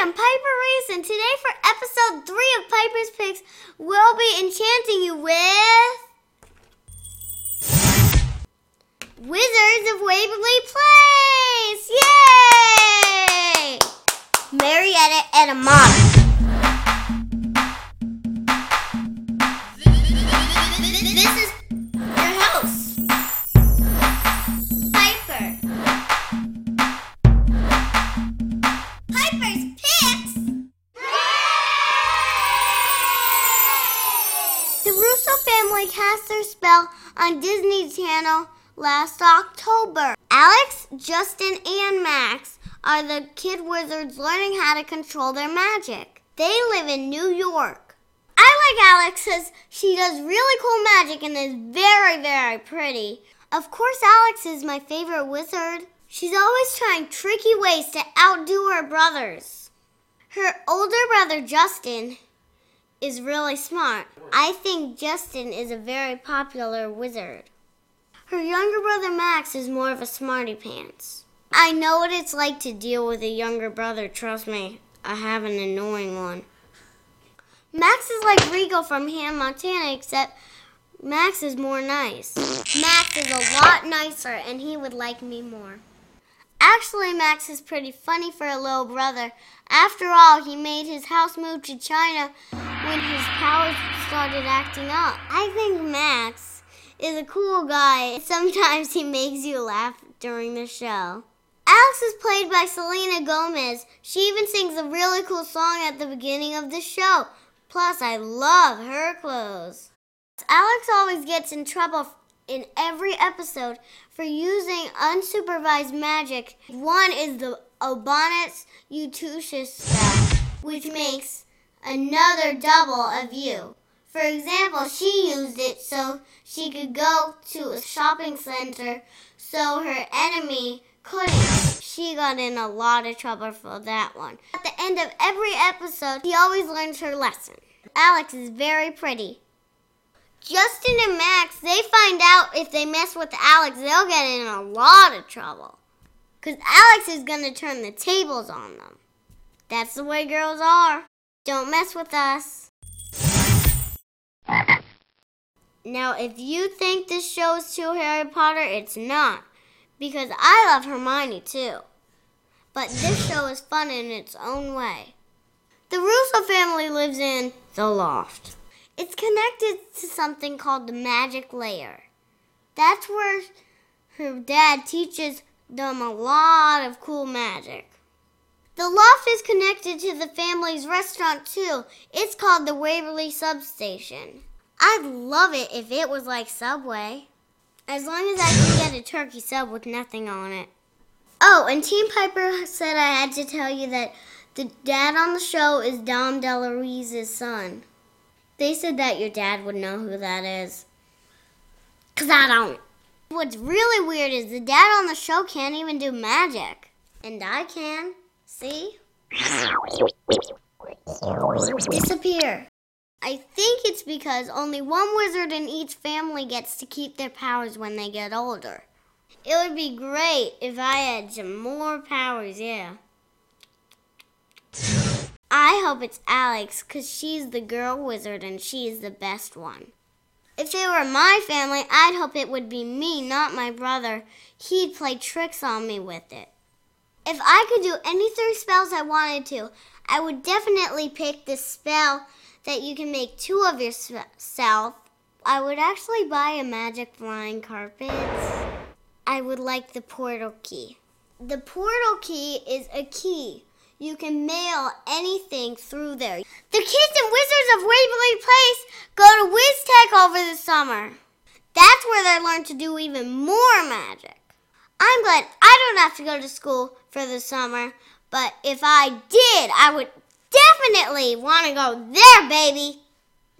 I'm Piper Reese, and today for episode 3 of Piper's Picks, we'll be enchanting you with. Wizards of Waverly Place! Yay! Marietta and Amata. Family cast their spell on Disney Channel last October. Alex, Justin, and Max are the kid wizards learning how to control their magic. They live in New York. I like Alex because she does really cool magic and is very, very pretty. Of course, Alex is my favorite wizard. She's always trying tricky ways to outdo her brothers. Her older brother, Justin, is really smart. I think Justin is a very popular wizard. Her younger brother, Max, is more of a smarty pants. I know what it's like to deal with a younger brother, trust me. I have an annoying one. Max is like Rico from Hannah Montana, except Max is more nice. Max is a lot nicer, and he would like me more. Actually, Max is pretty funny for a little brother. After all, he made his house move to China when his powers started acting up. I think Max is a cool guy. Sometimes he makes you laugh during the show. Alex is played by Selena Gomez. She even sings a really cool song at the beginning of the show. Plus, I love her clothes. Alex always gets in trouble in every episode for using unsupervised magic. One is the Obanus Utushus spell, which makes another double of you. For example, she used it so she could go to a shopping center so her enemy couldn't. She got in a lot of trouble for that one. At the end of every episode, she always learns her lesson. Alex is very pretty. Justin and Max, they find out if they mess with Alex, they'll get in a lot of trouble. Because Alex is going to turn the tables on them. That's the way girls are. Don't mess with us. Now, if you think this show is too Harry Potter, it's not. Because I love Hermione too. But this show is fun in its own way. The Russo family lives in the loft. It's connected to something called the magic lair. That's where her dad teaches them a lot of cool magic. The loft is connected to the family's restaurant too. It's called the Waverly Substation. I'd love it if it was like Subway. As long as I can get a turkey sub with nothing on it. Oh, and Team Piper said I had to tell you that the dad on the show is Dom DeLuise's son. They said that your dad would know who that is. Because I don't. What's really weird is the dad on the show can't even do magic. And I can. See? Disappear. I think it's because only one wizard in each family gets to keep their powers when they get older. It would be great if I had some more powers, yeah. I hope it's Alex because she's the girl wizard and she's the best one. If it were my family, I'd hope it would be me, not my brother. He'd play tricks on me with it. If I could do any three spells I wanted to, I would definitely pick the spell that you can make two of yourself. I would actually buy a magic flying carpet. I would like the portal key. The portal key is a key. You can mail anything through there. The kids and wizards of Waverly Place go to WizTech over the summer. That's where they learn to do even more magic. I'm glad Don't have to go to school for the summer, but if I did, I would definitely want to go there, baby.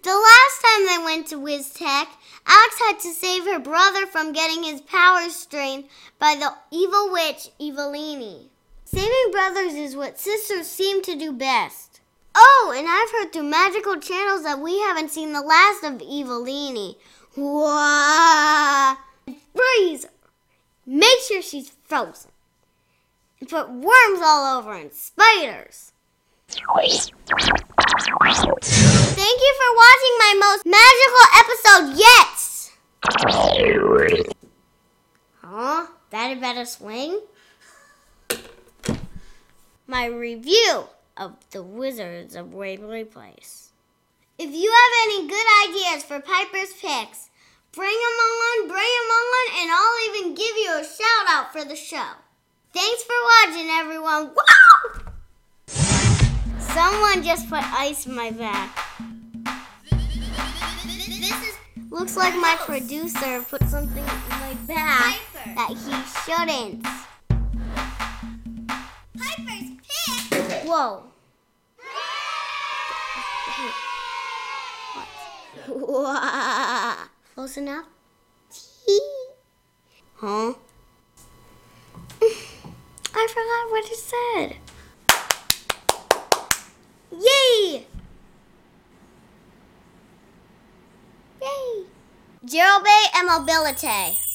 The last time they went to WizTech, Alex had to save her brother from getting his powers strained by the evil witch Evilini. Saving brothers is what sisters seem to do best. Oh, and I've heard through magical channels that we haven't seen the last of Evilini. Wah! Freeze. Make sure she's frozen. And put worms all over and spiders. Thank you for watching my most magical episode yet! Huh? That a better swing? My review of The Wizards of Waverly Place. If you have any good ideas for Piper's Picks, bring them on, bring them on, and I'll even give you a shout out for the show. Thanks for watching, everyone. Wow! Someone just put ice in my back. This is, looks like my producer put something in my back that he shouldn't. Piper's pick. Whoa. What? Close enough? Huh? I forgot what it said. Yay! Yay! Zero Bay and mobility.